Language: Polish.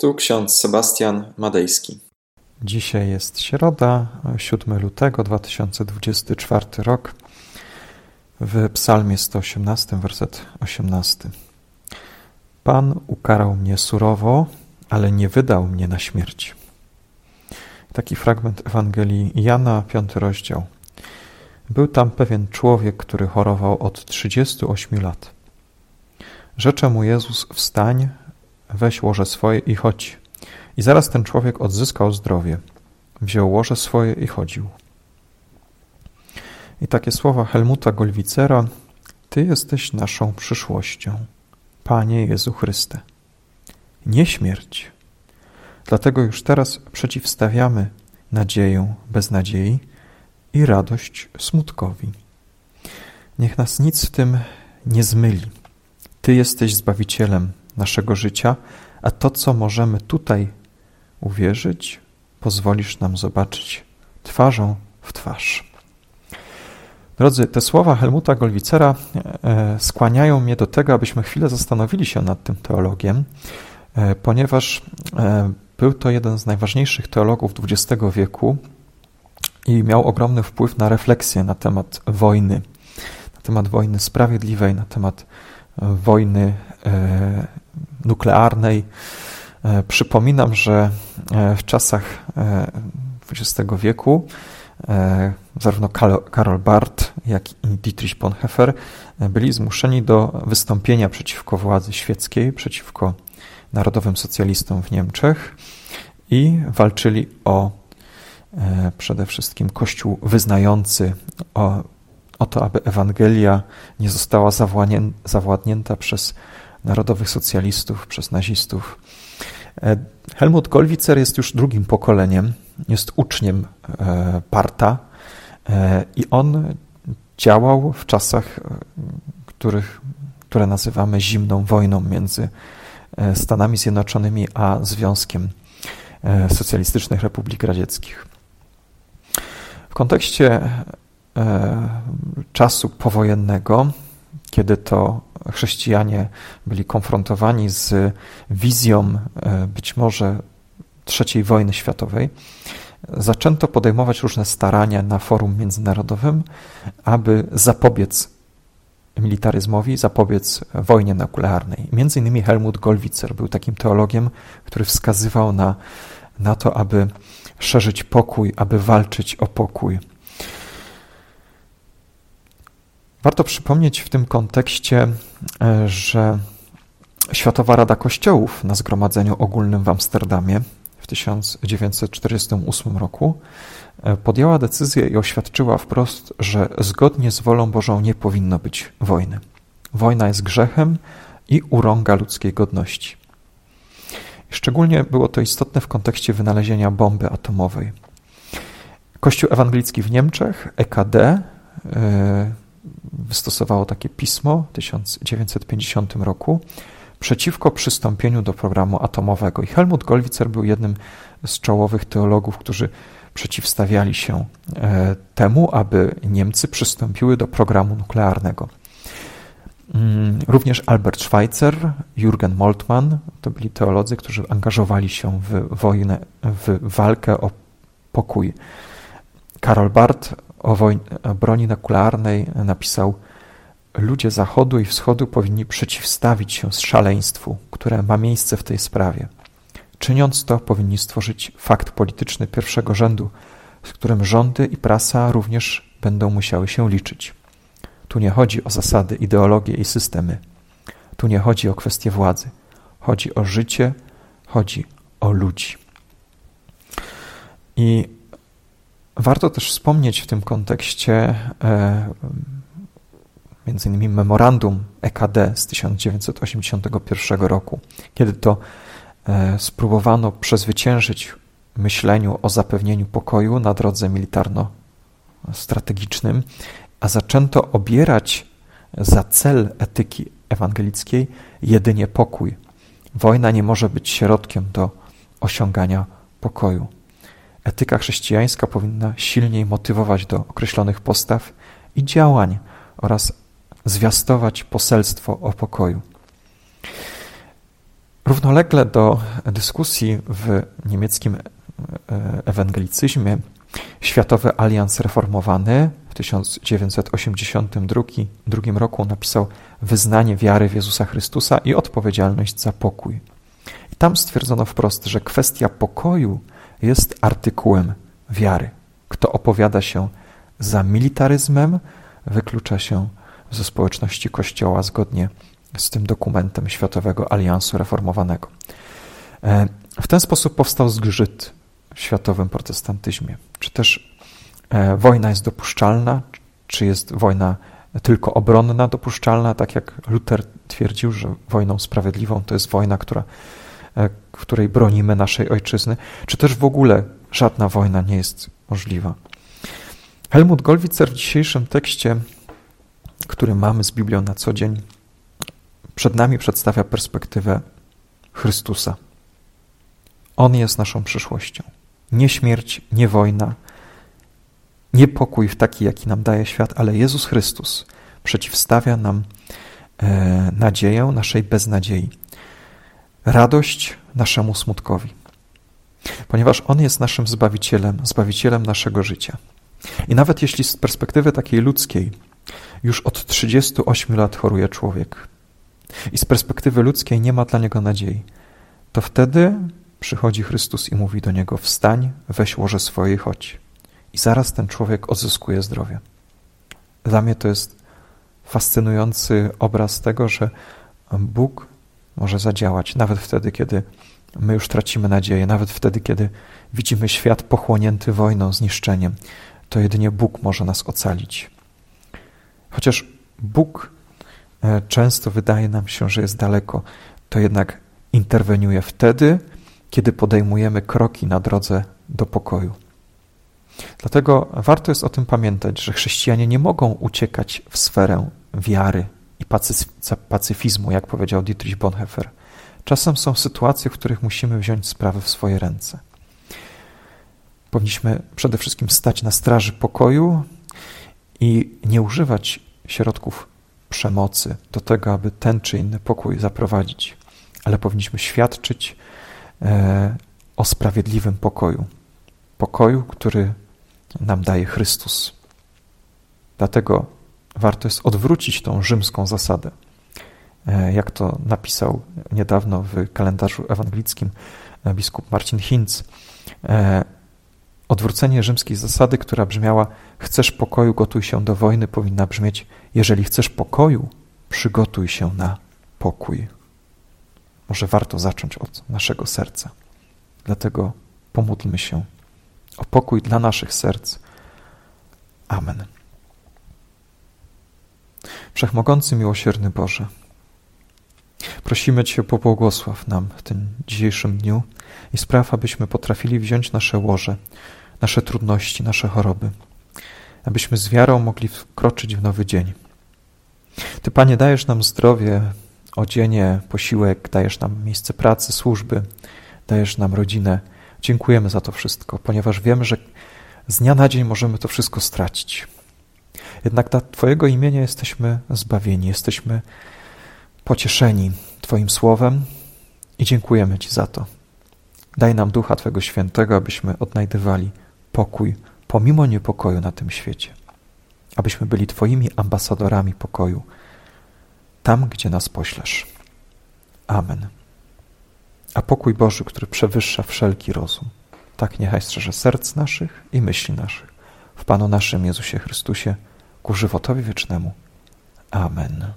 Tu ksiądz Sebastian Madejski. Dzisiaj jest środa, 7 lutego 2024 rok. W Psalmie 118, werset 18. Pan ukarał mnie surowo, ale nie wydał mnie na śmierć. Taki fragment Ewangelii Jana, piąty rozdział. Był tam pewien człowiek, który chorował od 38 lat. Rzecze mu Jezus: Wstań, weź łoże swoje i chodź. I zaraz ten człowiek odzyskał zdrowie. Wziął łoże swoje i chodził. I takie słowa Helmuta Golwicera: Ty jesteś naszą przyszłością, Panie Jezu Chryste. Nie śmierć. Dlatego już teraz przeciwstawiamy nadzieję beznadziei i radość smutkowi. Niech nas nic w tym nie zmyli. Ty jesteś Zbawicielem naszego życia, a to, co możemy tutaj uwierzyć, pozwolisz nam zobaczyć twarzą w twarz. Drodzy, te słowa Helmuta Golwicera e, skłaniają mnie do tego, abyśmy chwilę zastanowili się nad tym teologiem, e, ponieważ e, był to jeden z najważniejszych teologów XX wieku i miał ogromny wpływ na refleksję na temat wojny, na temat wojny sprawiedliwej, na temat wojny nuklearnej. Przypominam, że w czasach XX wieku zarówno Karol Barth, jak i Dietrich Bonhoeffer byli zmuszeni do wystąpienia przeciwko władzy świeckiej, przeciwko narodowym socjalistom w Niemczech i walczyli o e, przede wszystkim Kościół wyznający, o, o to, aby Ewangelia nie została zawładnięta przez narodowych socjalistów, przez nazistów. E, Helmut Golwitzer jest już drugim pokoleniem, jest uczniem e, Parta i on działał w czasach, których, które nazywamy zimną wojną między E, Stanami Zjednoczonymi a Związkiem e, Socjalistycznych Republik Radzieckich. W kontekście e, czasu powojennego, kiedy to chrześcijanie byli konfrontowani z wizją być może III wojny światowej, zaczęto podejmować różne starania na forum międzynarodowym, aby zapobiec militaryzmowi, zapobiec wojnie nuklearnej. Między innymi Helmut Gollwitzer był takim teologiem, który wskazywał na, na to, aby szerzyć pokój, aby walczyć o pokój. Warto przypomnieć w tym kontekście, e, że Światowa Rada Kościołów na Zgromadzeniu Ogólnym w Amsterdamie w 1948 roku E, podjęła decyzję i oświadczyła wprost, że zgodnie z wolą Bożą nie powinno być wojny. Wojna jest grzechem i urąga ludzkiej godności. Szczególnie było to istotne w kontekście wynalezienia bomby atomowej. Kościół ewangelicki w Niemczech, EKD, e, wystosowało takie pismo w 1950 roku przeciwko przystąpieniu do programu atomowego. I Helmut Gollwitzer był jednym z czołowych teologów, którzy przeciwstawiali się e, temu, aby Niemcy przystąpiły do programu nuklearnego. Mm, również Albert Schweitzer, Jürgen Moltmann to byli teolodzy, którzy angażowali się w wojnę, w walkę o pokój. Karol Barth o, o broni nuklearnej napisał: Ludzie Zachodu i Wschodu powinni przeciwstawić się szaleństwu, które ma miejsce w tej sprawie. Czyniąc to, powinni stworzyć fakt polityczny pierwszego rzędu, z którym rządy i prasa również będą musiały się liczyć. Tu nie chodzi o zasady, ideologie i systemy. Tu nie chodzi o kwestie władzy. Chodzi o życie, chodzi o ludzi. I warto też wspomnieć w tym kontekście e, innymi memorandum EKD z 1981 roku, kiedy to E, spróbowano przezwyciężyć myśleniu o zapewnieniu pokoju na drodze militarno-strategicznym, a zaczęto obierać za cel etyki ewangelickiej jedynie pokój. Wojna nie może być środkiem do osiągania pokoju. Etyka chrześcijańska powinna silniej motywować do określonych postaw i działań oraz zwiastować poselstwo o pokoju. Równolegle do dyskusji w niemieckim e, ewangelicyzmie Światowy Alians Reformowany w 1982 roku napisał wyznanie wiary w Jezusa Chrystusa i odpowiedzialność za pokój. I tam stwierdzono wprost, że kwestia pokoju jest artykułem wiary. Kto opowiada się za militaryzmem, wyklucza się ze społeczności Kościoła zgodnie z tym dokumentem Światowego Aliansu Reformowanego. E, w ten sposób powstał zgrzyt w światowym protestantyzmie. Czy też e, wojna jest dopuszczalna, czy jest wojna tylko obronna dopuszczalna, tak jak Luther twierdził, że wojną sprawiedliwą to jest wojna, która, e, której bronimy naszej ojczyzny, czy też w ogóle żadna wojna nie jest możliwa. Helmut Golwitzer w dzisiejszym tekście, który mamy z Biblią na co dzień, przed nami przedstawia perspektywę Chrystusa. On jest naszą przyszłością. Nie śmierć, nie wojna, nie pokój w taki, jaki nam daje świat, ale Jezus Chrystus przeciwstawia nam e, nadzieję naszej beznadziei, radość naszemu smutkowi. Ponieważ On jest naszym Zbawicielem, Zbawicielem naszego życia. I nawet jeśli z perspektywy takiej ludzkiej już od 38 lat choruje człowiek i z perspektywy ludzkiej nie ma dla niego nadziei, to wtedy przychodzi Chrystus i mówi do niego: Wstań, weź łoże swoje i chodź. I zaraz ten człowiek odzyskuje zdrowie. Dla mnie to jest fascynujący obraz tego, że Bóg może zadziałać nawet wtedy, kiedy my już tracimy nadzieję, nawet wtedy, kiedy widzimy świat pochłonięty wojną, zniszczeniem. To jedynie Bóg może nas ocalić. Chociaż Bóg e, często wydaje nam się, że jest daleko, to jednak interweniuje wtedy, kiedy podejmujemy kroki na drodze do pokoju. Dlatego warto jest o tym pamiętać, że chrześcijanie nie mogą uciekać w sferę wiary pacyfizmu, jak powiedział Dietrich Bonhoeffer. Czasem są sytuacje, w których musimy wziąć sprawy w swoje ręce. Powinniśmy przede wszystkim stać na straży pokoju i nie używać środków przemocy do tego, aby ten czy inny pokój zaprowadzić, ale powinniśmy świadczyć e, o sprawiedliwym pokoju. Pokoju, który nam daje Chrystus. Dlatego warto jest odwrócić tą rzymską zasadę. E, jak to napisał niedawno w kalendarzu ewangelickim e, biskup Marcin Hinz. E, odwrócenie rzymskiej zasady, która brzmiała: Chcesz pokoju, gotuj się do wojny, powinna brzmieć: Jeżeli chcesz pokoju, przygotuj się na pokój. Może warto zacząć od naszego serca. Dlatego pomódlmy się o pokój dla naszych serc. Amen. Wszechmogący, miłosierny Boże, prosimy Cię, pobłogosław nam w tym dzisiejszym dniu i spraw, abyśmy potrafili wziąć nasze łoże, nasze trudności, nasze choroby, abyśmy z wiarą mogli wkroczyć w nowy dzień. Ty, Panie, dajesz nam zdrowie, odzienie, posiłek, dajesz nam miejsce pracy, służby, dajesz nam rodzinę. Dziękujemy za to wszystko, ponieważ wiemy, że z dnia na dzień możemy to wszystko stracić. Jednak dla Twojego imienia jesteśmy zbawieni, jesteśmy pocieszeni Twoim słowem i dziękujemy Ci za to. Daj nam Ducha Twego Świętego, abyśmy odnajdywali pokój pomimo niepokoju na tym świecie, abyśmy byli Twoimi ambasadorami pokoju tam, gdzie nas poślesz. Amen. A pokój Boży, który przewyższa wszelki rozum, tak niechaj strzeże serc naszych i myśli naszych w Panu naszym Jezusie Chrystusie ku żywotowi wiecznemu. Amen.